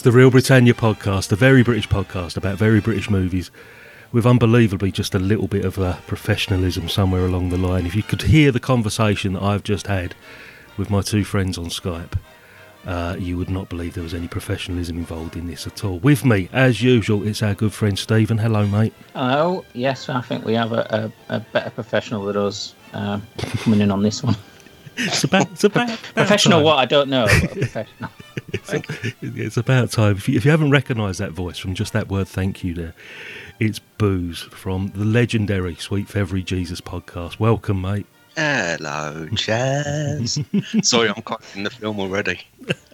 It's the Real Britannia podcast, a very British podcast about very British movies, with unbelievably just a little bit of uh, professionalism somewhere along the line. If you could hear the conversation that I've just had with my two friends on Skype, uh, you would not believe there was any professionalism involved in this at all. With me, as usual, it's our good friend Stephen. Hello, mate. Oh, yes, I think we have a, a, a better professional than us um, coming in on this one. It's about, it's about, about Professional, time. what? I don't know. but professional. It's, it's about time. If you, if you haven't recognised that voice from just that word, thank you there. It's Booze from the legendary Sweet Feathery Jesus podcast. Welcome, mate. Hello, Chaz. Sorry, I'm quite in the film already.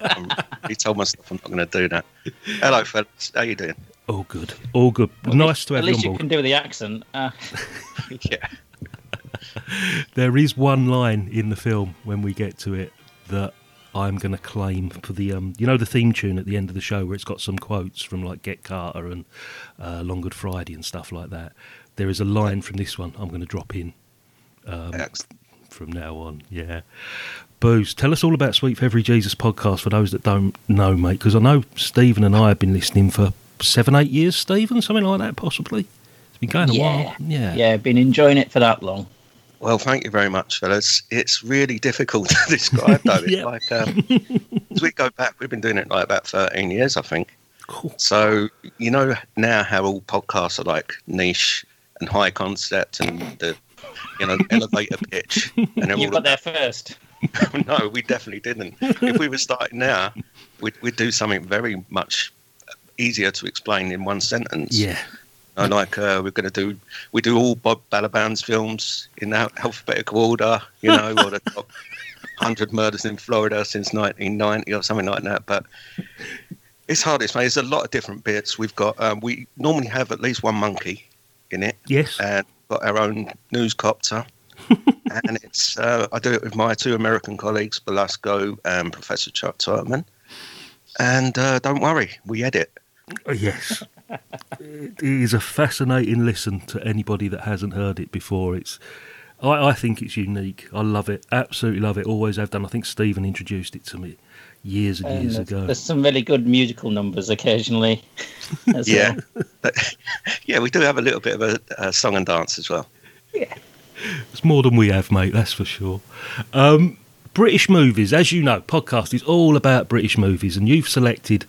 Um, he told myself I'm not going to do that. Hello, fellas. How you doing? All good. All good. nice to At have you least on you board. can do the accent. Uh, Yeah. There is one line in the film when we get to it that I'm going to claim for the, um, you know, the theme tune at the end of the show where it's got some quotes from like Get Carter and uh, Long Good Friday and stuff like that. There is a line from this one I'm going to drop in um, Excellent. from now on. Yeah. Booze, tell us all about Sweet Feathery Jesus podcast for those that don't know, mate, because I know Stephen and I have been listening for seven, eight years, Stephen, something like that, possibly. It's been going a yeah. while. Yeah. Yeah, been enjoying it for that long. Well, thank you very much, fellas. It's really difficult to describe, though. It's Yeah. like, um, as we go back, we've been doing it like about 13 years, I think. Cool. So, you know now how all podcasts are like niche and high concept and the, you know, elevator pitch. And they're You all got there first. no, we definitely didn't. if we were starting now, we'd, we'd do something very much easier to explain in one sentence. Yeah. Uh, like uh, we're going to do, we do all Bob Balaban's films in al- alphabetical order, you know, or the top 100 murders in Florida since 1990 or something like that. But it's hard hardest, mate. There's a lot of different bits. We've got, um, we normally have at least one monkey in it Yes. and got our own news copter. and it's uh, I do it with my two American colleagues, Velasco and Professor Chuck Totman. And uh, don't worry, we edit. Uh, Yes. It is a fascinating listen to anybody that hasn't heard it before. It's I, I think it's unique. I love it. Absolutely love it. Always have done. I think Stephen introduced it to me years and And years there's, ago. there's some really good musical numbers occasionally. as Yeah, well. Yeah, we do have a little bit of a, a song and dance as well. Yeah, it's more than we have, mate, that's for sure. Um, British movies, as you know, podcast is all about British movies, and you've selected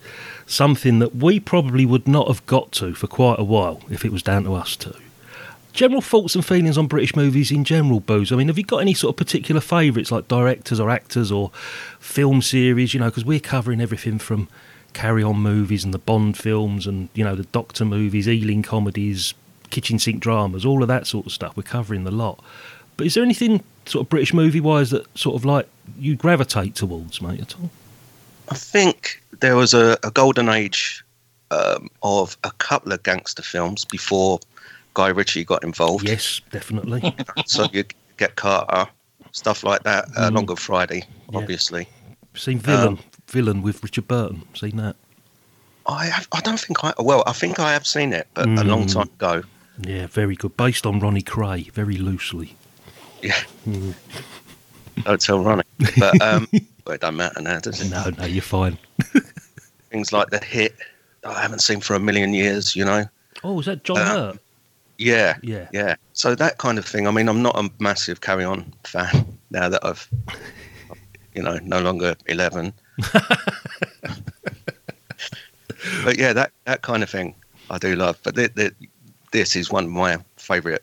something that we probably would not have got to for quite a while if it was down to us two. General thoughts and feelings on British movies in general, Booze. I mean, have you got any sort of particular favourites, like directors or actors or film series? You know, because we're covering everything from Carry On movies and the Bond films and, you know, the Doctor movies, Ealing comedies, kitchen sink dramas, all of that sort of stuff. We're covering the lot. But is there anything sort of British movie wise that sort of like you gravitate towards, mate, at all? I think there was a, a golden age um, of a couple of gangster films before Guy Ritchie got involved. Yes, definitely. So you get Carter, stuff like that. Uh, Mm. Long Good Friday, Yeah. obviously. Seen Villain, Um, Villain with Richard Burton. Seen that? I have, I don't think I well I think I have seen it, but a long Mm. time ago. Yeah, very good. Based on Ronnie Kray, very loosely. Yeah, Mm. Don't tell Ronnie. But um, well, it don't matter now, does it? No, no, you're fine. Things like the hit I haven't seen for a million years. You know. Oh, was that John Uh, Hurt? Yeah, Yeah. yeah. So that kind of thing. I mean, I'm not a massive Carry On fan now that I've, you know, no longer eleven. but yeah, that that kind of thing I do love. But th th this is one of my favourite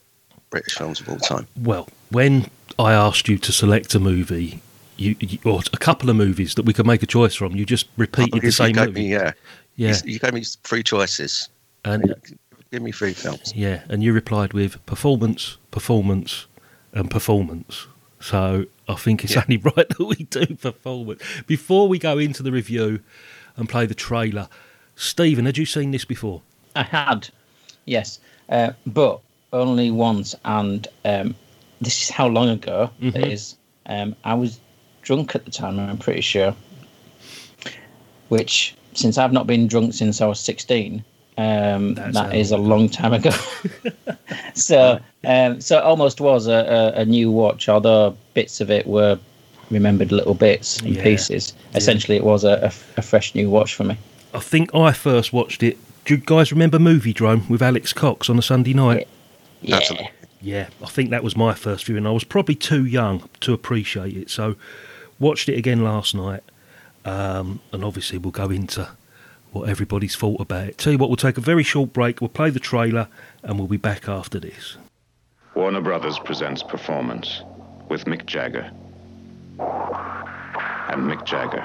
British films of all time. Well, when I asked you to select a movie, you, you or a couple of movies that we could make a choice from. You just repeated Oh, the same gave movie. me, yeah. yeah, You, you gave me three choices. and Give me three films. yeah, and you replied with performance, performance, and performance. So I think it's Yeah. only right that we do performance before we go into the review and play the trailer. Stephen, had you seen this before? I had, yes, uh, but only once, and um, this is how long ago Mhm. it is. Um, I was drunk at the time. I'm pretty sure. Which, since I've not been drunk since I was 16, um, That's that a long time ago. so, um, so it almost was a, a, a new watch, although bits of it were remembered little bits and Yeah. pieces. Essentially, it was a, a, a fresh new watch for me. I think I first watched it. Do you guys remember Moviedrome with Alex Cox on a Sunday night? Yeah. Absolutely. Yeah, I think that was my first viewing. I was probably too young to appreciate it, so watched it again last night. Um, and obviously, we'll go into what everybody's thought about it. Tell you what, we'll take a very short break. We'll play the trailer, and we'll be back after this. Warner Brothers presents Performance with Mick Jagger. And Mick Jagger.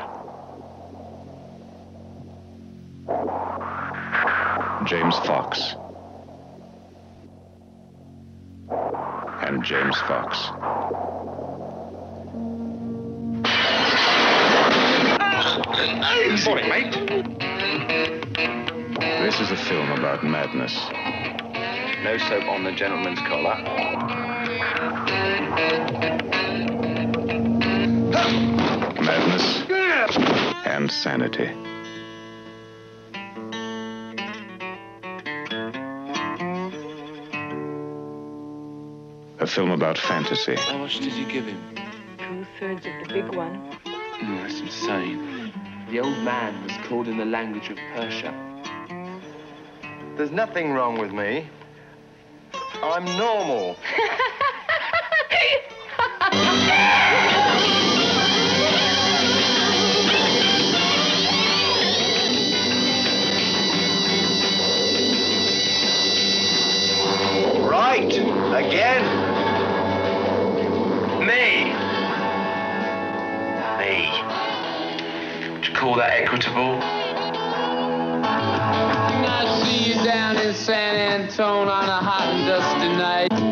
James Fox. And James Fox. Morning, mate. This is a film about madness. No soap on the gentleman's collar. Madness and sanity. Film about fantasy How much did you give him? Two thirds of the big oh. one. Oh, that's insane. The old man was called in the language of Persia. There's nothing wrong with me. I'm normal. Right, again. Call that equitable? I see you down in San Antone on a hot and dusty night.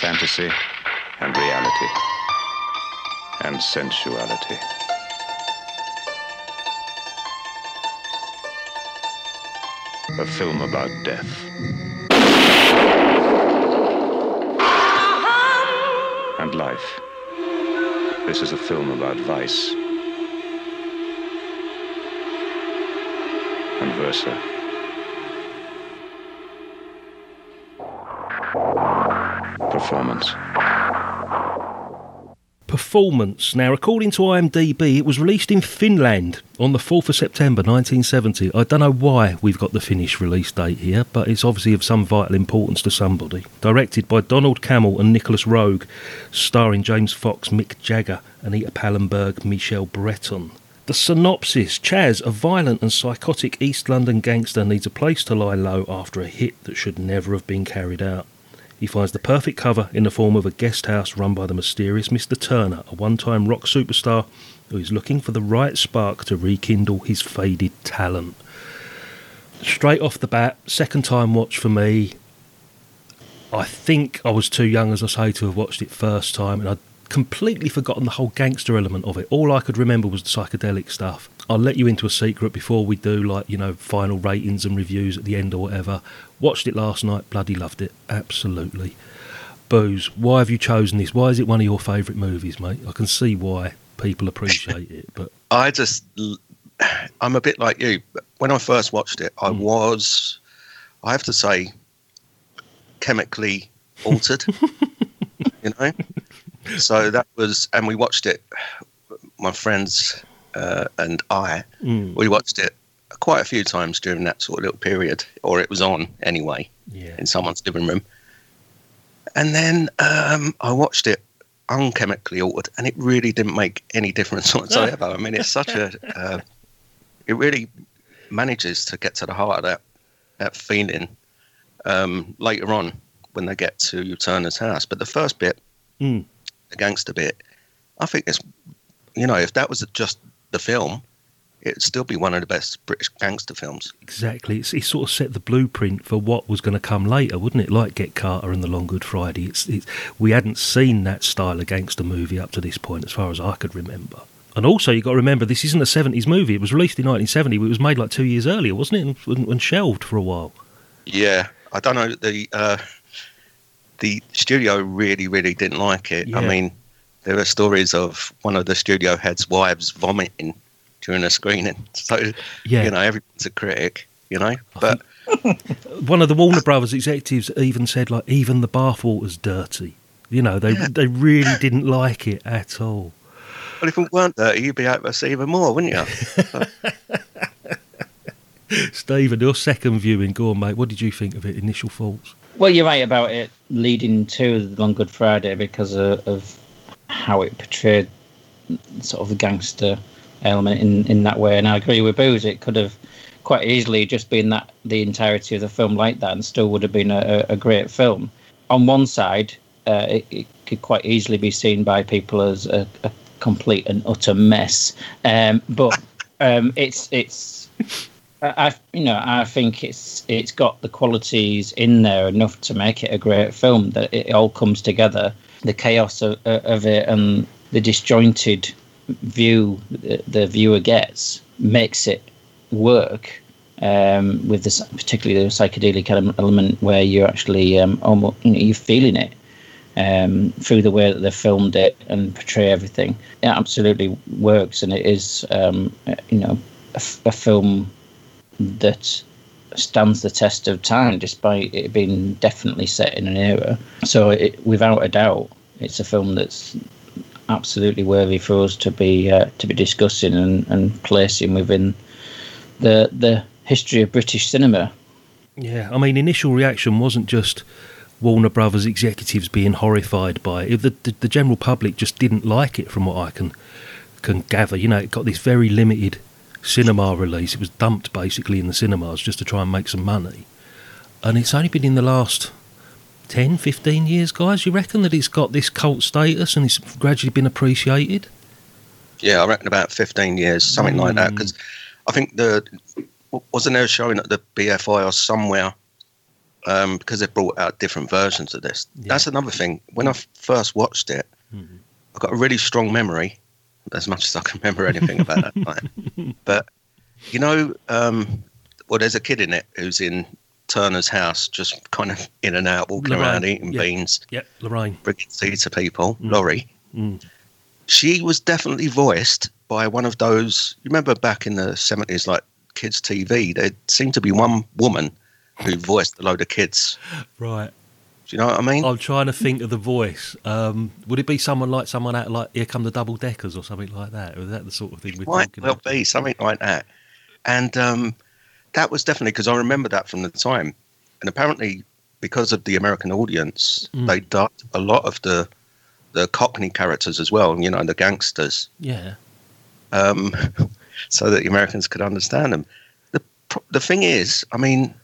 Fantasy and reality and sensuality. A film about death. And life. This is a film about vice. And versa. Performance. Now, according to IMDb, it was released in Finland on the 4th of September 1970. I don't know why we've got the Finnish release date here, but it's obviously of some vital importance to somebody. Directed by Donald Cammell and Nicolas Roeg, starring James Fox, Mick Jagger, Anita Pallenberg, Michelle Breton. The synopsis Chaz, a violent and psychotic East London gangster, needs a place to lie low after a hit that should never have been carried out. He finds the perfect cover in the form of a guest house run by the mysterious Mr. Turner, a one time rock superstar who is looking for the right spark to rekindle his faded talent. Straight off the bat, second time watch for me. I think I was too young, as I say, to have watched it first time, and I'd completely forgotten the whole gangster element of it. All I could remember was the psychedelic stuff. I'll let you into a secret before we do, like, you know, final ratings and reviews at the end or whatever. Watched it last night, bloody loved it. Absolutely. Booze, why have you chosen this? Why is it one of your favourite movies, mate? I can see why people appreciate it, but I just, I'm a bit like you. When I first watched it, I Hmm. was, I have to say, chemically altered. you know, so that was, and we watched it. My friends uh, and I, Mm. we watched it quite a few times during that sort of little period, or it was on anyway Yeah. in someone's living room. And then um, I watched it unchemically altered, and it really didn't make any difference whatsoever. I mean, it's such a, uh, it really manages to get to the heart of that that feeling um, later on when they get to Turner's house. But the first bit, Mm. the gangster bit, I think it's, you know, if that was just the film, it'd still be one of the best British gangster films. Exactly. It's, it sort of set the blueprint for what was going to come later, wouldn't it? Like Get Carter and The Long Good Friday. It's, it's we hadn't seen that style of gangster movie up to this point, as far as I could remember. And also, you've got to remember, this isn't a 70s movie. It was released in 1970, but it was made like two years earlier, wasn't it? And, and shelved for a while. Yeah, I don't know. The uh, the studio really, really didn't like it. I mean, there are stories of one of the studio heads' wives vomiting during a screening. So, Yeah. you know, everyone's a critic, you know. But One of the Warner Brothers executives even said, like, even the bathwater's dirty. You know, they they really didn't like it at all. well, if it weren't dirty, you'd be able to see even more, wouldn't you? Stephen, your second viewing, go on, mate. What did you think of it? Initial thoughts? Well, you're right about it leading to the Long Good Friday because of, of how it portrayed sort of the gangster element in, in that way. And I agree with Booze. It could have quite easily just been that the entirety of the film like that, and still would have been a, a great film. On one side, uh, it, it could quite easily be seen by people as a, a complete and utter mess. Um, but um, it's it's I, I- you know, I think it's it's got the qualities in there enough to make it a great film. That it all comes together, the chaos of, of it and the disjointed view the, viewer gets makes it work. Um, with this, particularly the psychedelic element, where you're actually um, almost you know, you're feeling it um, through the way that they filmed it and portray everything. It absolutely works, and it is um, you know a film that stands the test of time, despite it being definitely set in an era. So, it, without a doubt, it's a film that's absolutely worthy for us to be uh, to be discussing and, and placing within the the history of British cinema. Yeah, I mean, initial reaction wasn't just Warner Brothers executives being horrified by it. The, the, the general public just didn't like it, from what I can can gather. You know, it got this very limited cinema release. It was dumped basically in the cinemas just to try and make some money. And it's only been in the last 10, 15 years, guys. You reckon that it's got this cult status and it's gradually been appreciated? Yeah, I reckon about 15 years, something like that. Mm. Because I think the wasn't there a showing at the BFI or somewhere um, because they brought out different versions of this. That's another thing. When I f- first watched it, Mm-hmm. I've got a really strong memory, as much as I can remember anything about that time. But you know, um, well, there's a kid in it who's in Turner's house, just kind of in and out, walking around eating yeah. beans, Yeah, Lorraine. bringing tea to people. Mm. Laurie Mm. she was definitely voiced by one of those. You remember back in the seventies, like kids' TV, there seemed to be one woman who voiced a load of kids. Right. Do you know what I mean? I'm trying to think of the voice. Um, would it be someone like someone out like Here Come the Double Deckers or something like that? Or is that the sort of thing we're Might talking well about? be something like that. And um, that was definitely because I remember that from the time. And apparently, because of the American audience, Mm. they dubbed a lot of the the Cockney characters as well. You know, the gangsters. Yeah. um, so that the Americans could understand them. The the thing is, I mean,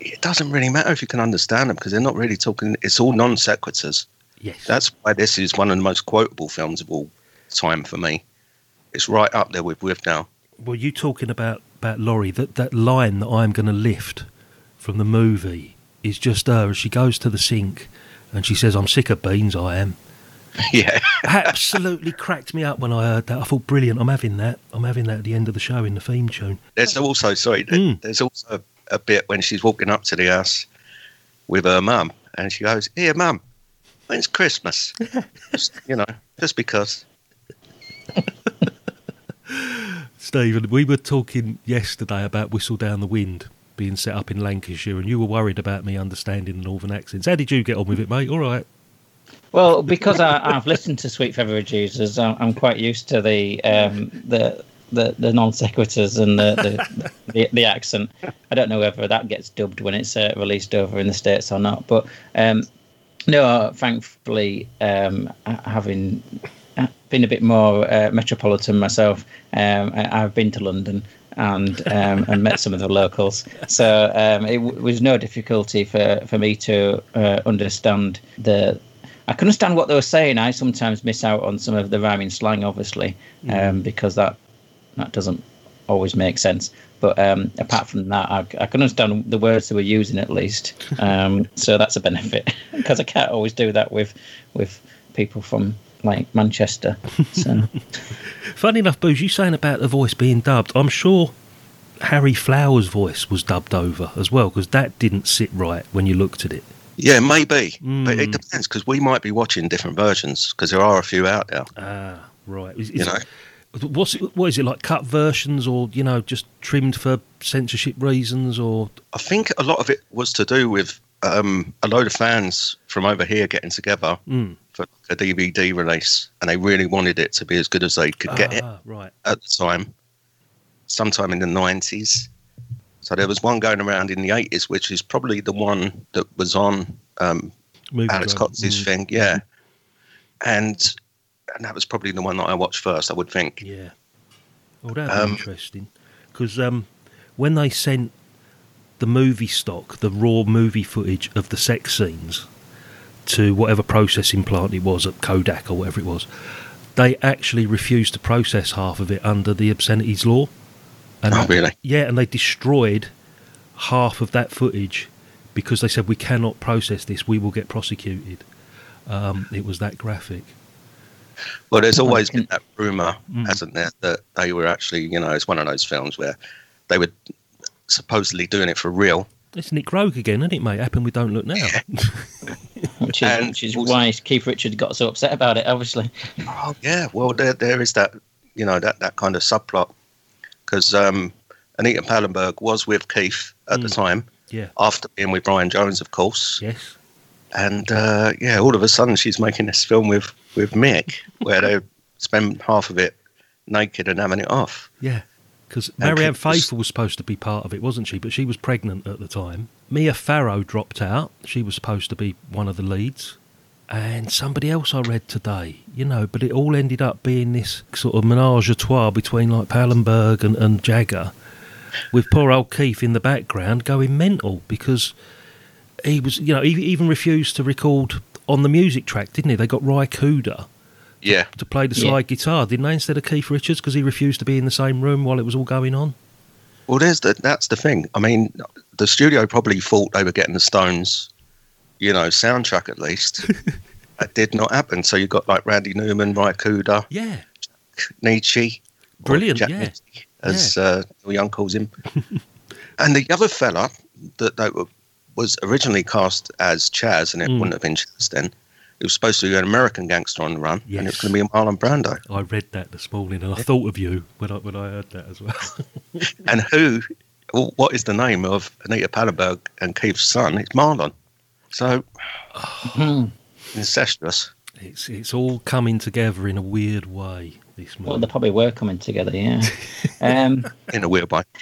it doesn't really matter if you can understand them because they're not really talking. It's all non sequiturs. Yes. That's why this is one of the most quotable films of all time for me. It's right up there with with now. Well, you talking about about Laurie? That that line that I'm going to lift from the movie is just her as she goes to the sink and she says, "I'm sick of beans. I am." Yeah, Absolutely cracked me up when I heard that. I thought, brilliant. I'm having that. I'm having that at the end of the show in the theme tune. there's also sorry. Mm. There's also a bit when she's walking up to the house with her mum, and she goes, "Here, mum, when's Christmas?" Just, you know, just because. Stephen, we were talking yesterday about Whistle Down the Wind being set up in Lancashire, and you were worried about me understanding the northern accents. How did you get on with it, mate? All right. Well, because I, I've listened to Sweet Feather Jesus, I'm, I'm quite used to the um, the the, the non sequiturs and the the, the the accent. I don't know whether that gets dubbed when it's uh, released over in the states or not, but um, no, thankfully, um, having been a bit more uh, metropolitan myself, um, I, have been to London and um, and met some of the locals. So um, it w- was no difficulty for, for me to uh, understand the. I can understand what they were saying. I sometimes miss out on some of the rhyming slang, obviously, um, Mm. because that that doesn't always make sense. But um, apart from that, I, I can understand the words they were using at least. Um, so that's a benefit because I can't always do that with with people from like Manchester. So Funny enough, Booze, you saying about the voice being dubbed, I'm sure Harry Flowers' voice was dubbed over as well, because that didn't sit right when you looked at it. Yeah, maybe, but Mm. it depends because we might be watching different versions because there are a few out there. Ah, right. Is, You is- know. What's it, what is it like? Cut versions, or you know, just trimmed for censorship reasons, or I think a lot of it was to do with um, a load of fans from over here getting together Mm. for a DVD release, and they really wanted it to be as good as they could get it Ah, right? at the time, sometime in the 90s. So there was one going around in the 80s, which is probably the one that was on um, Movie Alex Cox's Mm. thing, yeah. And and that was probably the one that I watched first, I would think. Yeah. Oh, that'd be Um, interesting. Because um, when they sent the movie stock, the raw movie footage of the sex scenes to whatever processing plant it was at Kodak or whatever it was, they actually refused to process half of it under the obscenities law. And Oh, really? Yeah, and they destroyed half of that footage because they said we cannot process this. We will get prosecuted. Um, it was that graphic. Well, there's always been that rumor, Mm. hasn't there, that they were actually, you know, it's one of those films where they were supposedly doing it for real. It's Nick Roeg again, isn't it, mate? Happened we don't look now. which is, which is why Keith Richards got so upset about it, obviously. Oh, yeah. Well, there, there is that, you know, that, that kind of subplot. Because um, Anita Pallenberg was with Keith at the Mm. time, yeah. after being with Brian Jones, of course. Yes. And uh, yeah, all of a sudden she's making this film with, with Mick, where they spend half of it naked and having it off. Yeah. Because Marianne Kate was- Faithfull was supposed to be part of it, wasn't she? But she was pregnant at the time. Mia Farrow dropped out. She was supposed to be one of the leads. And somebody else I read today, you know, but it all ended up being this sort of menage a trois between like Pallenberg and, and Jagger, with poor old Keith in the background going mental because he was, you know, he even refused to record on the music track, didn't he? They got Ry Cooder Yeah. to play the slide guitar, didn't they, instead of Keith Richards because he refused to be in the same room while it was all going on? Well, there's the, that's the thing. I mean, the studio probably thought they were getting the Stones, you know, soundtrack at least. that did not happen. So you got like Randy Newman, Ry Cooder, Yeah. Nitzsche. Brilliant, Jack yeah. Nitzsche, as uh, Neil Young calls him. and the other fella that, that was originally cast as Chaz, and it Mm. wouldn't have been Chaz then. It was supposed to be an American gangster on the run, and Yes. it's going to be Marlon Brando. I read that this morning and I thought of you when I, when I heard that as well. And who? What is the name of Anita Pallenberg and Keith's son? It's Marlon. So incestuous. it's, it's all coming together in a weird way, this morning. Well, they probably were coming together, yeah. Um, in a weird way.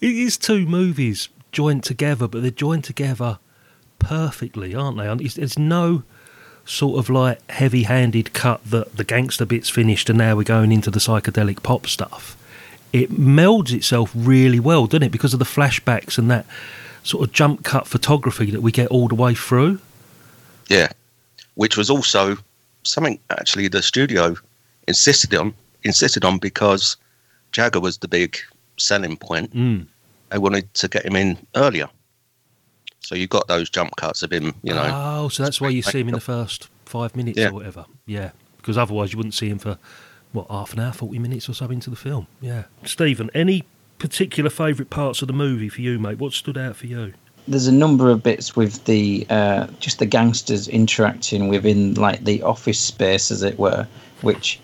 It is two movies joined together, but they're joined together perfectly, aren't they? It's- There's no sort of like heavy handed cut that the gangster bit's finished and now we're going into the psychedelic pop stuff. It melds itself really well, doesn't it? Because of the flashbacks and that sort of jump cut photography that we get all the way through. Yeah, which was also something actually the studio insisted on insisted on because Jagger was the big selling point. Mm. They wanted to get him in earlier, so you got those jump cuts of him. You know, Oh, so that's why you see him in the first five minutes Yeah. or whatever. Yeah, because otherwise you wouldn't see him for what half an hour, forty minutes or so into the film. Yeah, Stephen, any particular favourite parts of the movie for you, mate? What stood out for you? there's a number of bits with the uh, just the gangsters interacting within like the office space, as it were, which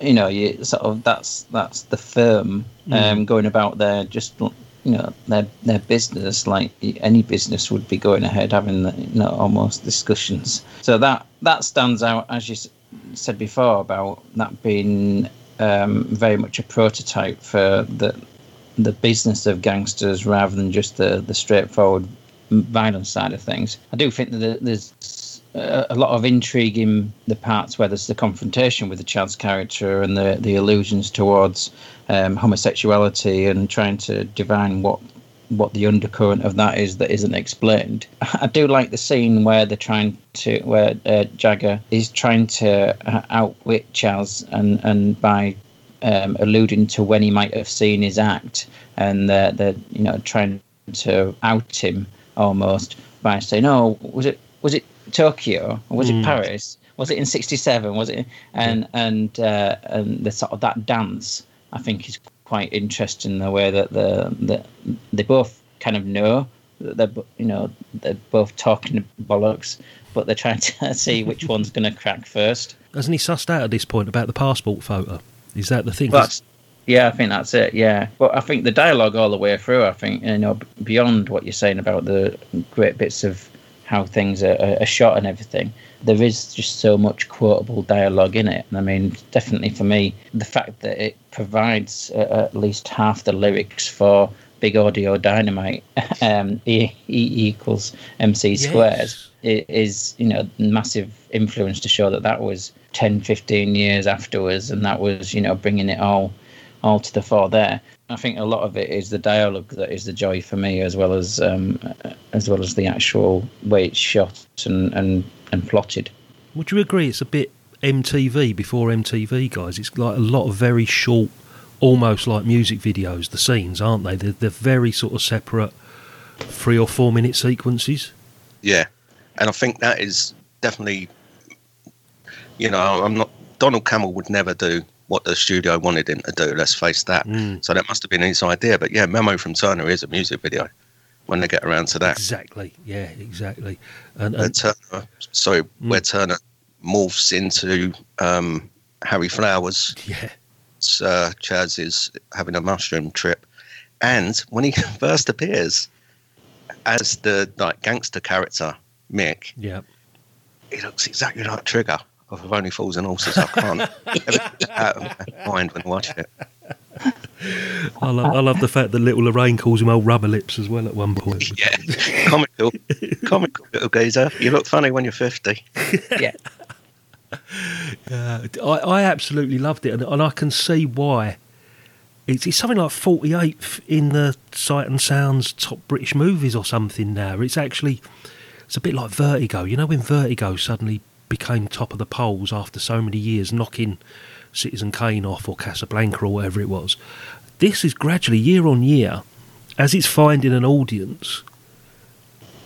you know, you sort of that's that's the firm um, Mm. going about their just you know their their business like any business would be going ahead having the, you know almost discussions. So that that stands out as you said before about that being um, very much a prototype for the the business of gangsters rather than just the the straightforward violence side of things. I do think that there's a lot of intrigue in the parts where there's the confrontation with the Chaz's character and the the allusions towards um, homosexuality and trying to divine what what the undercurrent of that is that isn't explained. I do like the scene where they're trying to where uh, Jagger is trying to uh, outwit Chaz and and by um, alluding to when he might have seen his act and they're, they're you know trying to out him almost by saying oh was it was it Tokyo or was Mm. it Paris was it in 67 was it and and uh, and the sort of that dance I think is quite interesting the way that the, the they both kind of know that they're you know they're both talking bollocks but they're trying to see which one's going to crack first Hasn't he sussed out at this point about the passport photo? Is that the thing? That's, yeah, I think that's it. Yeah, but I think the dialogue all the way through. I think you know beyond what you're saying about the great bits of how things are, are shot and everything. There is just so much quotable dialogue in it. And I mean, definitely for me, the fact that it provides uh, at least half the lyrics for Big Audio Dynamite, um, E, e equals MC squares, i- is you know massive influence to show that that was 10 15 years afterwards and that was you know bringing it all all to the fore there i think a lot of it is the dialogue that is the joy for me as well as um as well as the actual way it's shot and and, and plotted Would you agree it's a bit MTV before MTV, guys? It's like a lot of very short, almost like music videos, the scenes, aren't they? They're, they're very sort of separate three or four minute sequences. Yeah, and I think that is definitely, you know, I'm not. Donald Cammell would never do what the studio wanted him to do. Let's face that. Mm. So that must have been his idea. But yeah, Memo from Turner is a music video. When they get around to that, Exactly. Yeah, exactly. And, and Turner, sorry, where Turner morphs into um, Harry Flowers. Yeah. Uh, Chaz is having a mushroom trip, and when he first appears as the like gangster character Mick, yeah. he looks exactly like Trigger of If Only Fools and Horses. I can't never get out of my mind when watching it. I love, I love the fact that little Lorraine calls him old rubber lips as well at one point. Yeah, comical, comical little geezer. You look funny when you're fifty. yeah. Uh, I, I absolutely loved it, and, and I can see why. It's, it's something like 48th in the Sight and Sounds top British movies or something now. It's actually, it's a bit like Vertigo. You know when Vertigo suddenly became top of the polls after so many years, knocking Citizen Kane off or Casablanca or whatever it was. This is gradually, year on year, as it's finding an audience,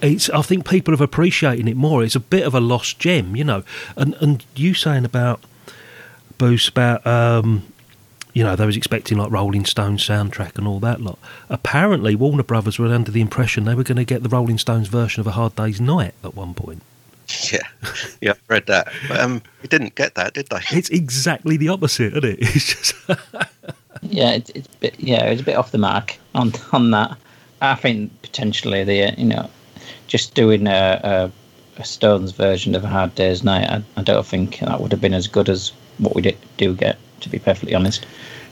it's I think people have appreciating it more. It's a bit of a lost gem, you know. And and you saying about Booze about um, you know they was expecting like Rolling Stones soundtrack and all that lot. Apparently, Warner Brothers were under the impression they were going to get the Rolling Stones version of A Hard Day's Night at one point. Yeah, yeah, I've read that. But um, we didn't get that, did they? It's exactly the opposite, isn't it? It's just yeah it's, it's a bit yeah it's a bit off the mark on on that i think potentially the uh, you know just doing a, a, a stones version of a hard day's night I, I don't think that would have been as good as what we did, do get to be perfectly honest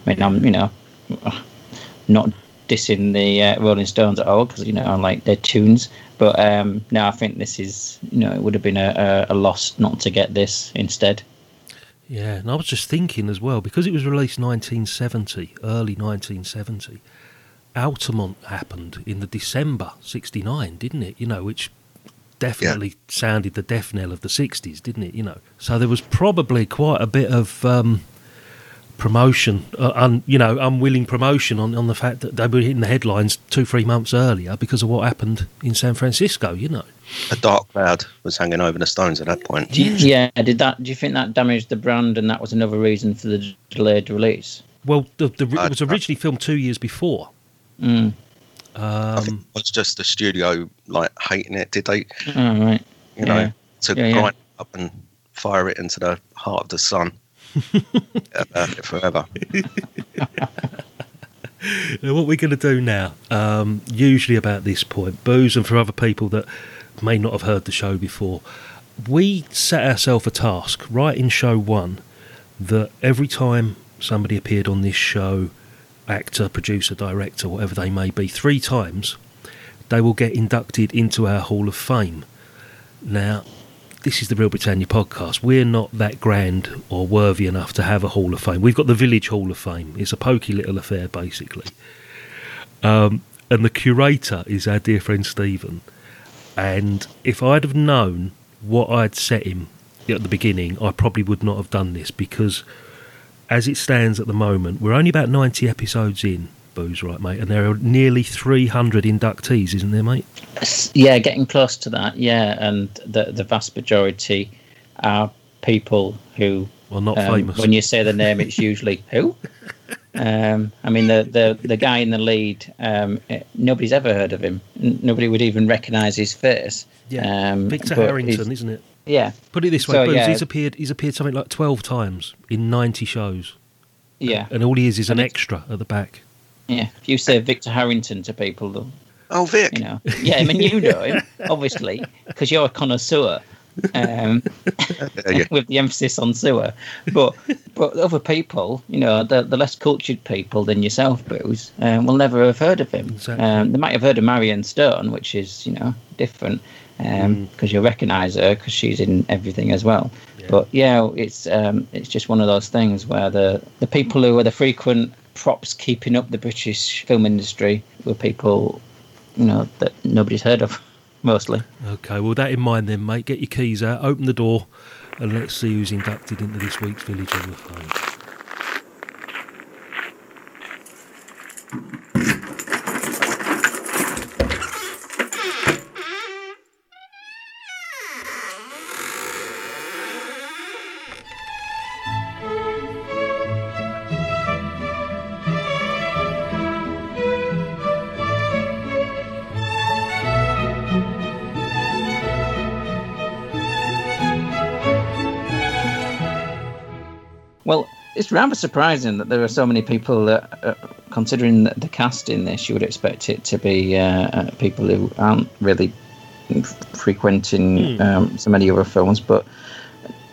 i mean i'm you know not dissing the uh, rolling stones at all because you know i like their tunes but um no i think this is you know it would have been a, a, a loss not to get this instead Yeah, and I was just thinking as well because it was released 1970, early 1970. Altamont happened in the December '69, didn't it? You know, which definitely sounded the death knell of the '60s, didn't it? You know, so there was probably quite a bit of um, promotion, uh, un, you know, unwilling promotion on, on the fact that they were hitting the headlines two, three months earlier because of what happened in San Francisco. You know. A dark cloud was hanging over the Stones at that point. You- yeah, did that? Do you think that damaged the brand, and that was another reason for the delayed release? Well, the, the, it was originally filmed two years before. Mm. I think Um, it was just the studio like hating it. Did they? Oh, right. You know, to Yeah, yeah. grind it up and fire it into the heart of the sun. Forever. Now, what we're going to do now, um, usually about this point, Booze, and for other people that may not have heard the show before, we set ourselves a task right in show one that every time somebody appeared on this show, actor, producer, director, whatever they may be, three times, they will get inducted into our Hall of Fame. Now, this is the Real Britannia podcast. We're not that grand or worthy enough to have a Hall of Fame. We've got the Village Hall of Fame. It's a pokey little affair, basically. Um, and the curator is our dear friend Stephen. And if I'd have known what I'd set him at the beginning, I probably would not have done this because, as it stands at the moment, we're only about 90 episodes in, Booze, right, mate? And there are nearly 300 inductees, isn't there, mate? Yeah, getting close to that. Yeah, and the the vast majority are people who. Well, not um, famous. When you say the name, it's usually who. Um, I mean, the, the the guy in the lead. Um, eh, nobody's ever heard of him. N- nobody would even recognise his face. Yeah, Um, Victor Harrington, isn't it? Yeah. Put it this way, So, Booze, yeah. he's appeared. He's appeared something like 12 times in 90 shows, Yeah. and all he is is an extra at the back. Yeah. If you say Victor Harrington to people, they'll, Oh, Vic. you know. Yeah, I mean, you know him, obviously, because you're a connoisseur. Um, with the emphasis on sewer, but but other people, you know, the, the less cultured people than yourself, Booze, um, will never have heard of him. Exactly. Um, they might have heard of Marion Stone, which is you know different because you'll recognise her because she's in everything as well. But yeah, it's um, it's just one of those things where the the people who are the frequent props keeping up the British film industry were people, you know, that nobody's heard of mostly. Okay, well, that in mind, then, mate, get your keys out, open the door, and let's see who's inducted into this week's Village Hall the Fame. Rather surprising that there are so many people that, uh, considering the cast in this, you would expect it to be uh, uh, people who aren't really frequenting Hmm. um, so many other films. But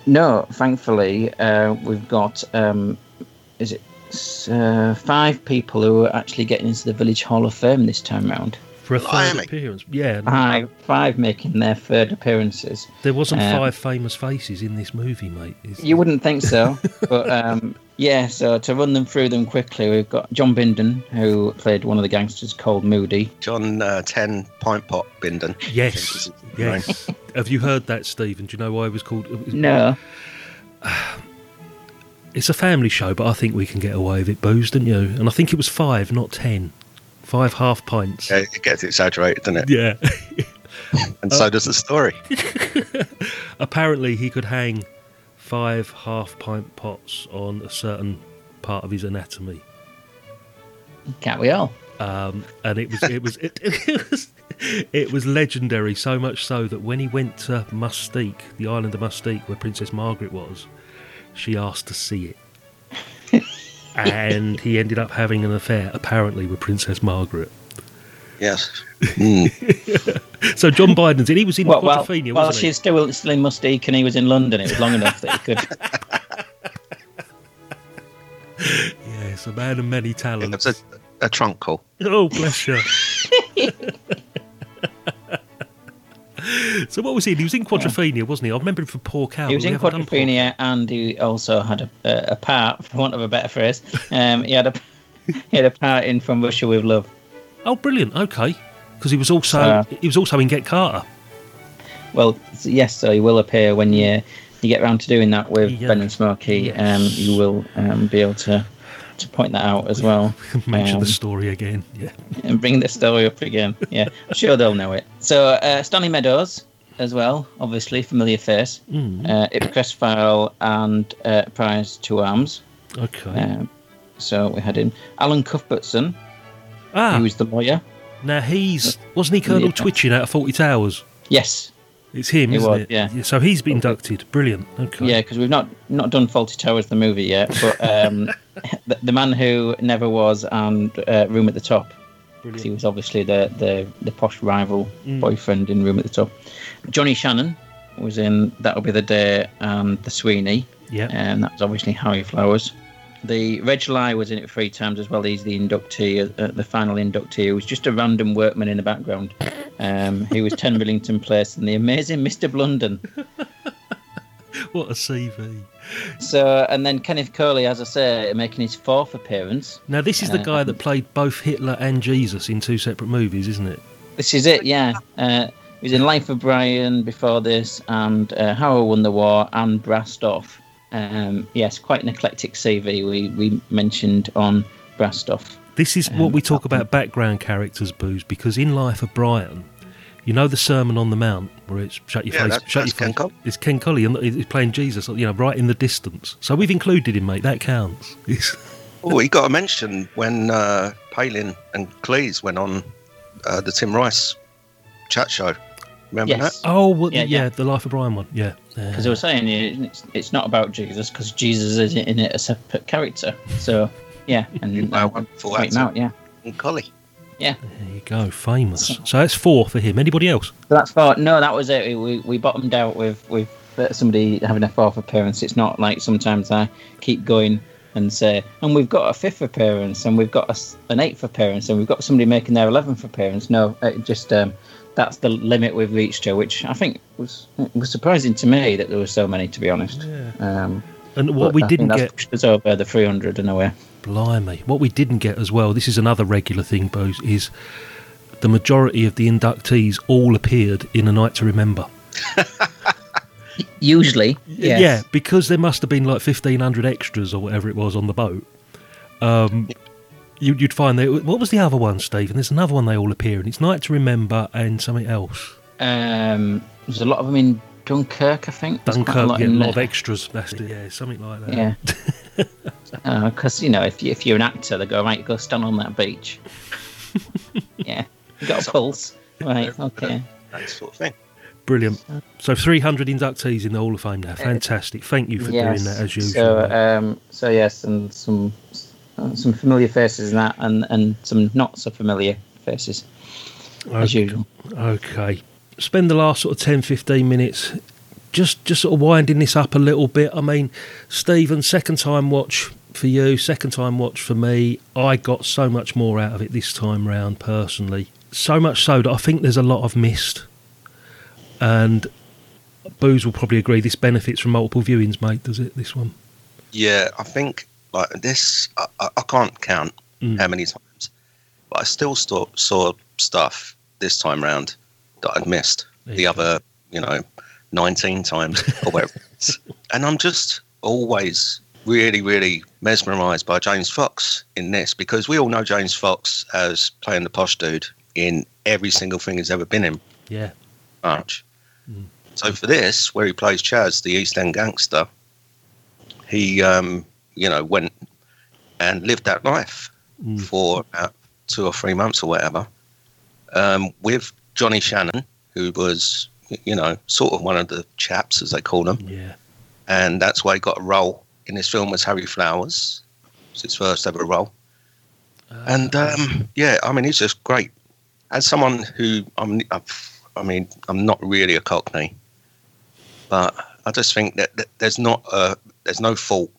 no, thankfully, uh, we've got um, is it uh, five people who are actually getting into the Village Hall of Fame this time round. For a third Blimey. appearance. Yeah, Five, five making their third appearances. there wasn't Um, five famous faces in this movie, mate. Is You wouldn't think so, but um, yeah. So to run them through them quickly, we've got John Bindon, who played one of the gangsters called Moody. John uh, 10 Pint Pot Bindon. Yes, yes. Have you heard that, Stephen? Do you know why it was called? it was- No, It's a family show, but I think we can get away with it, booze, don't you? And I think it was five, not ten. Five half pints. Yeah, it gets exaggerated, doesn't it? Yeah. And so does the story. Apparently, he could hang five half pint pots on a certain part of his anatomy. can't we all? um, and it was it was it, it was it was legendary. So much so that when he went to Mustique, the island of Mustique, where Princess Margaret was, she asked to see it, and he ended up having an affair apparently with Princess Margaret. Yes. Mm. So John Bindon's in. He was in Well, well, Quadrophenia, well wasn't he? she's still still in Mustique, and he was in London. It was long enough that he could. Yes, a man of many talents. It's a, a trunk call. Oh, bless you. so what was he? He was in Quadrophenia, wasn't he? I remember him for Poor Cow. he was in haven't done Poor Quadrophenia, and he also had a, a, part, for want of a better phrase. Um, he had a he had a part in From Russia with Love. Oh, brilliant. Okay, because he was also Uh, he was also in Get Carter. Well, yes, so he will appear when you you get round to doing that with Yeah. Ben and Smokey. Um, you will um, be able to to point that out as well. Mention Um, the story again. Yeah. and bring the story up again. Yeah, I'm sure they'll know it. So uh, Stanley Meadows as well, obviously familiar face. Mm. Uh, Ipcress File and uh, Prize of Arms. Okay. Um, so we had in Allan Cuthbertson, ah, who was the lawyer. now he's wasn't he Colonel Yeah. Twitching out of Fawlty Towers? Yes, It's him, It isn't was, it? yeah. So he's been inducted. Brilliant. Okay. Yeah, because we've not not done Fawlty Towers the movie yet, but um, the, the man who never was and uh, Room at the Top. 'Cause he was obviously the the, the posh rival Mm. boyfriend in Room at the Top. Johnny Shannon was in That'll Be the Day and The Sweeney. Yeah. and that was obviously Harry Flowers. The Reg Lye was in it three times as well. He's the inductee, uh, the final inductee. He was just a random workman in the background. Um, he was 10 Rillington Place and the amazing Mr. Blunden. What a CV. So, and then Kenneth Colley, as I say, making his fourth appearance. Now, this is the Uh, guy that played both Hitler and Jesus in two separate movies, isn't it? This is it, yeah. Uh, he was in Life of Brian before this, and uh, How I Won the War, and Brassed Off. Um, yes, quite an eclectic CV we, we mentioned on Brassed Off. This is what we talk about background characters, Booze, because in Life of Brian, you know the Sermon on the Mount where it's shut your Yeah, face, that- shut that's your Ken face. Colley. It's Ken Colley, and he's playing Jesus, you know, right in the distance. So we've included him, mate. That counts. It's- Oh, you got to mention when uh, Palin and Cleese went on uh, the Tim Rice chat show. Remember Yes. that? oh, well, yeah, Yeah, yeah. the Life of Brian one. Yeah. yeah. Because they were saying it's, it's not about Jesus, because Jesus is in it a separate character. So, yeah, and Wow, uh, wonderful point out, yeah. And Colley. Yeah. There you go, famous. So that's four for him. Anybody else? So that's four. No, that was it. We, we bottomed out with with uh, somebody having a fourth appearance. It's not like sometimes I keep going and say, and we've got a fifth appearance, and we've got a s an eighth appearance, and we've got somebody making their eleventh appearance. No, it just um, that's the limit we've reached to, which I think was was surprising to me that there were so many. To be honest, um, And what but we I didn't that's get, pushed us over the three hundred in a way. blimey, what we didn't get as well. This is another regular thing, Booze, is the majority of the inductees all appeared in A Night to Remember. Usually, yes. Yeah, because there must have been like fifteen hundred extras or whatever it was on the boat. Um, you, you'd find there. What was the other one, Stephen? There's another one they all appear in. It's Night to Remember and something else. Um, there's a lot of them in Dunkirk, I think. There's quite Dunkirk, yeah, a lot of extras. That's it, yeah, something like that. Yeah. Because you know, if you if you're an actor, they go right, go stand on that beach. yeah, you got a pulse, right? Okay. That sort of thing. Brilliant. So 300 inductees in the Hall of Fame now. Fantastic. Thank you for doing that as usual. So, um, so yes, and some uh, some familiar faces in that, and and some not so familiar faces as usual. Okay. Spend the last sort of 10, 15 minutes just just sort of winding this up a little bit. I mean, Stephen, second time watch for you, second time watch for me. I got so much more out of it this time round personally. So much so that I think there's a lot I've missed. And Booze will probably agree this benefits from multiple viewings, mate, does it, this one? Yeah, I think like this, I, I, can't count Mm. how many times, but I still saw, saw stuff this time round that I'd missed There the other, you know, 19 times or whatever. and I'm just always really, really mesmerised by James Fox in this because we all know James Fox as playing the posh dude in every single thing he's ever been in, Yeah. much. So for this, where he plays Chaz, the East End gangster, he, um, you know, went and lived that life Mm. for about two or three months or whatever, um, with Johnny Shannon, who was, you know, sort of one of the chaps, as they call them. Yeah. And that's why he got a role in this film as Harry Flowers. It's his first ever role. And um, yeah, I mean, he's just great. As someone who I'm, I've, I mean, I'm not really a Cockney, but I just think that, that there's not a, there's no fault.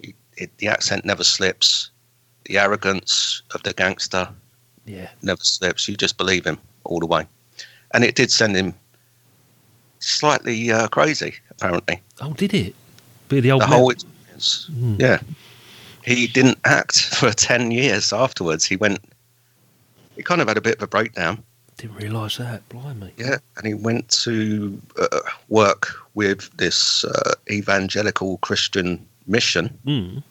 It, it, the accent never slips. The arrogance of the gangster Yeah. never slips. You just believe him all the way. And it did send him slightly uh, crazy, apparently. Oh, did it? Bit of the old The whole experience. Mm. Yeah. He didn't act for 10 years afterwards. He went, he kind of had a bit of a breakdown. Didn't realise that. Blimey. Yeah. And he went to uh, work with this uh, evangelical Christian mission Mm.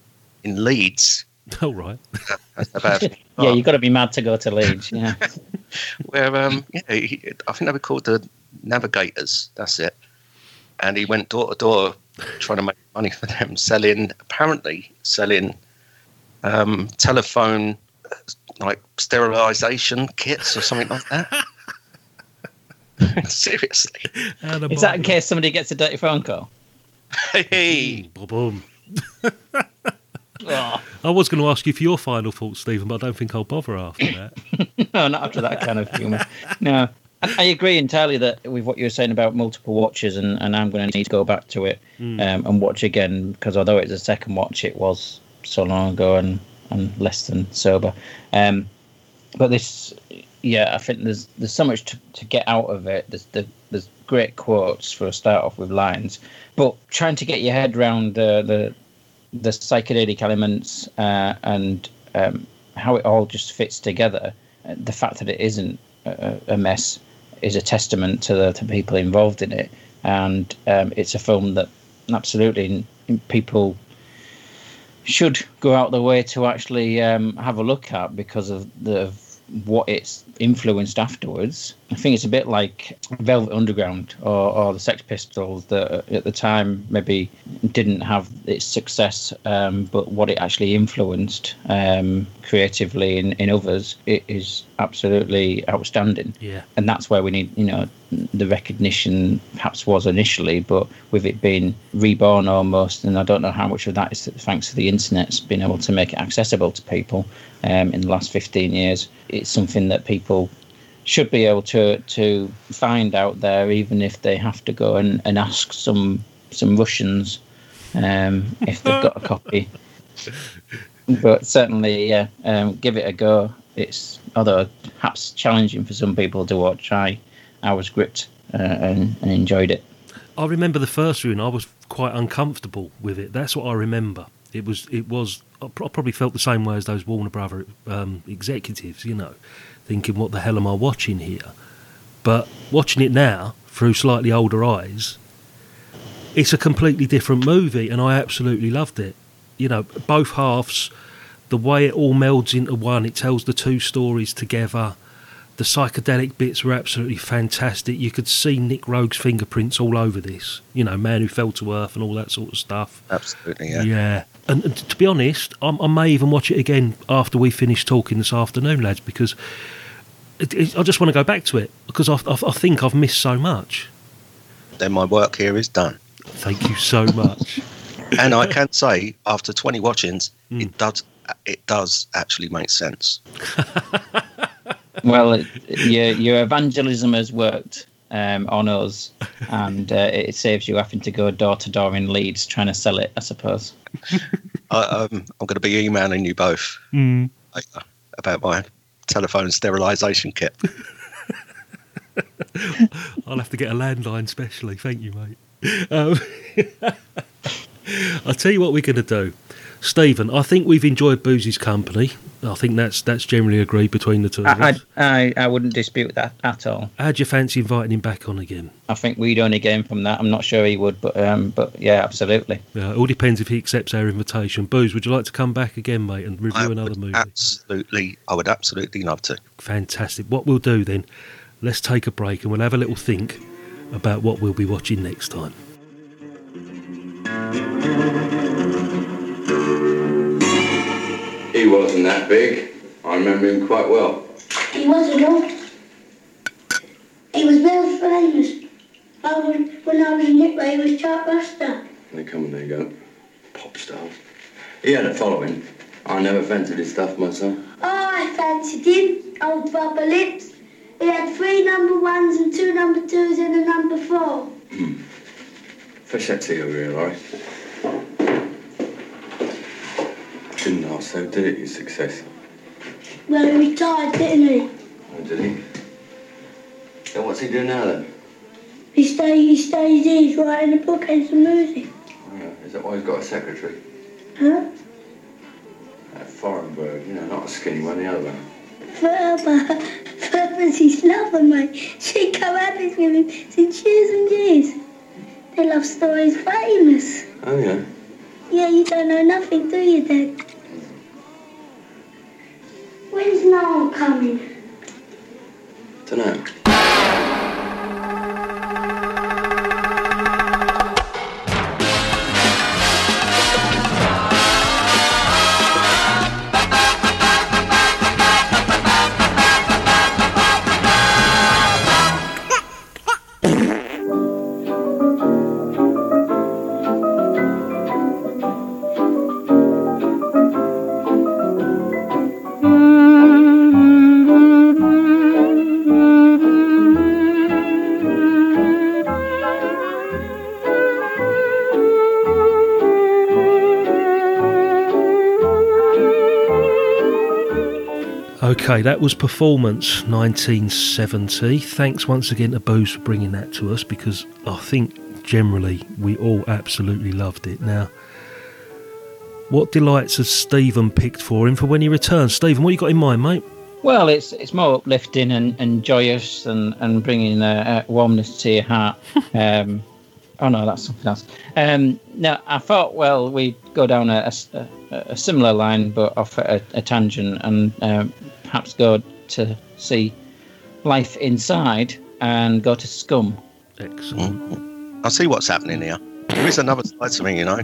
in Leeds. All right. That's about Yeah, you've got to be mad to go to Leeds. Yeah. Where um, yeah, he, I think they were called the Navigators. That's it. And he went door to door trying to make money for them, selling apparently selling um, telephone uh, like sterilization kits or something like that. Seriously. Is that in case somebody gets a dirty phone call? Hey. Boom. Oh. I was going to ask you for your final thoughts, Stephen, but I don't think I'll bother after that. no, not after that kind of humour. No, I, I agree entirely that with what you were saying about multiple watches, and, and I'm going to need to go back to it Mm. um, and watch again because although it's a second watch, it was so long ago and, and less than sober. Um, but this, yeah, I think there's there's so much to, to get out of it. There's the, there's great quotes for a start off with lines, but trying to get your head around the the, the psychedelic elements uh, and um, how it all just fits together. uh, The fact that it isn't a, a mess is a testament to the people involved in it, and um, it's a film that absolutely people should go out of the way to actually um, have a look at because of the of what it's influenced afterwards. I think it's a bit like Velvet Underground or, or the Sex Pistols that at the time maybe didn't have its success, um, but what it actually influenced um, creatively in, in others it is absolutely outstanding. Yeah. And that's where we need, you know, the recognition perhaps was initially, but with it being reborn almost, and I don't know how much of that is thanks to the internet's been able to make it accessible to people um, in the last 15 years. It's something that people should be able to to find out there, even if they have to go and, and ask some some Russians um, if they've got a copy. But certainly, yeah, um, give it a go. It's although perhaps challenging for some people to watch. I I was gripped uh, and, and enjoyed it. I remember the first viewing. I was quite uncomfortable with it. That's what I remember. It was. It was. I probably felt the same way as those Warner Brother um, executives. You know, thinking, "What the hell am I watching here?" But watching it now through slightly older eyes, it's a completely different movie, and I absolutely loved it. You know, both halves, the way it all melds into one. It tells the two stories together. The psychedelic bits were absolutely fantastic. You could see Nick Roeg's fingerprints all over this. You know, man who fell to earth and all that sort of stuff. Absolutely, yeah. Yeah. And, and to be honest, I, I may even watch it again after we finish talking this afternoon, lads, because it, it, I just want to go back to it because I, I, I think I've missed so much. Then my work here is done. Thank you so much. and I can say, after 20 watchings, Hmm. it does it does actually make sense. Well, it, your your evangelism has worked um, on us, and uh, it saves you having to go door to door in Leeds trying to sell it. I suppose. I, um, I'm going to be emailing you both Mm. about my telephone sterilisation kit. I'll have to get a landline specially. Thank you, mate. Um, I'll tell you what we're going to do. Stephen, I think we've enjoyed Boozy's company. I think that's that's generally agreed between the two of I, us. I, I I wouldn't dispute that at all. How'd you fancy inviting him back on again? I think we'd only gain from that. I'm not sure he would, but um, but yeah, absolutely. Yeah, it all depends if he accepts our invitation. Booze, would you like to come back again, mate, and review I another movie? absolutely, I would absolutely love to. Fantastic. What we'll do then, let's take a break and we'll have a little think about what we'll be watching next time. He wasn't that big. I remember him quite well. He wasn't all. He was very famous. I was, when I was in it, he was Chartbuster. They come and they go. Pop stars. He had a following. I never fancied his stuff myself. Oh, I fancied him. Old Bubba Lips. He had three number ones and two number twos and a number four. Hmm. Fish that tea over here, Laurie. So, did it, success? Well, he retired, didn't he? Oh, did he? So what's he doing now then? He stays, he stays here, he's writing a book and some music. Oh, yeah. is that why he's got a secretary? Huh? That foreign bird, you know, not a skinny one, the other one. Pherber. Pherber's his lover, mate. She this with him since years and years. Their love story's famous. Oh, yeah. Yeah, you don't know nothing, do you, Dad? When's Noel coming? Dunno. Okay, that was Performance 1970. Thanks once again to Booze for bringing that to us because I think generally we all absolutely loved it. Now, what delights has Stephen picked for him for when he returns? Stephen, what you got in mind, mate? Well, it's it's more uplifting and, and joyous and, and bringing a, a warmness to your heart. Um, oh no, that's something else. Um, no, I thought well we'd go down a, a, a similar line, but off a, a tangent, and um, perhaps go to see life inside and go to Scum. Excellent. I see what's happening here. There is another side to me, you know.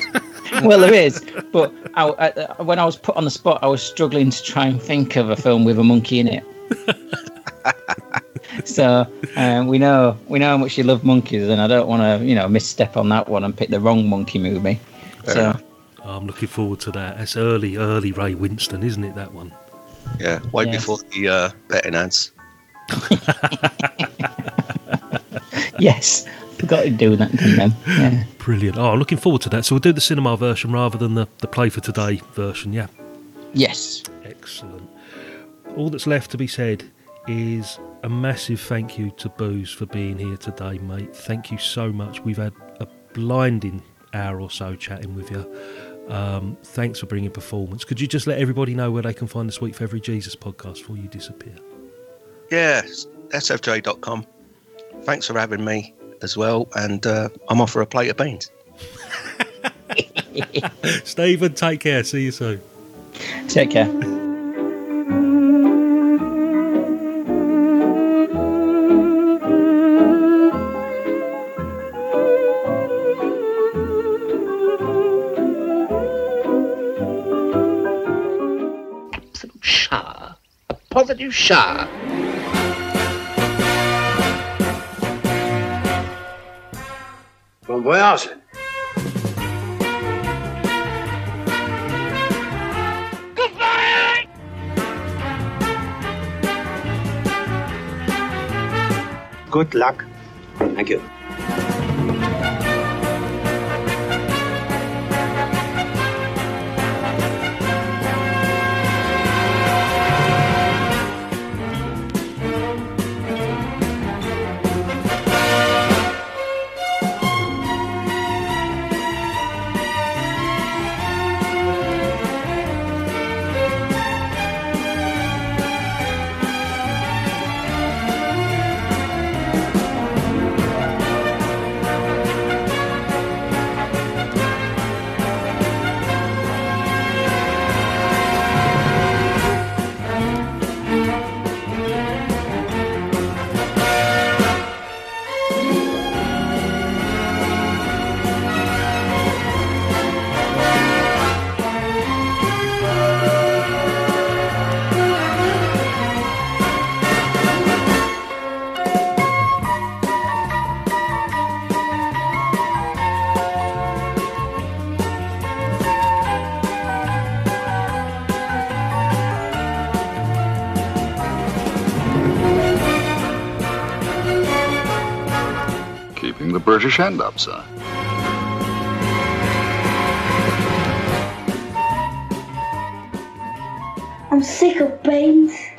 well, there is, but I, I, when I was put on the spot, I was struggling to try and think of a film with a monkey in it. so um, we know we know how much you love monkeys, and I don't want to, you know, misstep on that one and pick the wrong monkey movie. So I'm looking forward to that. It's early, early Ray Winstone, isn't it? That one. Yeah, way Yes. before the uh, betting ads. yes, forgot to do that. Didn't I? Yeah. Brilliant. Oh, looking forward to that. So we'll do the cinema version rather than the, the play for today version. Yeah. Yes. Excellent. All that's left to be said is a massive thank you to Booze for being here today, mate. Thank you so much. We've had a blinding hour or so chatting with you. Um, thanks for bringing performance. Could you just let everybody know where they can find the Sweet for Every Jesus podcast before you disappear? Yeah, sfj.com. Thanks for having me as well, and uh, I'm off for a plate of beans. Stephen, take care. See you soon. Take care. A positive shower. Bon voyage. Good luck. Thank you. British hand up, sir. I'm sick of beans.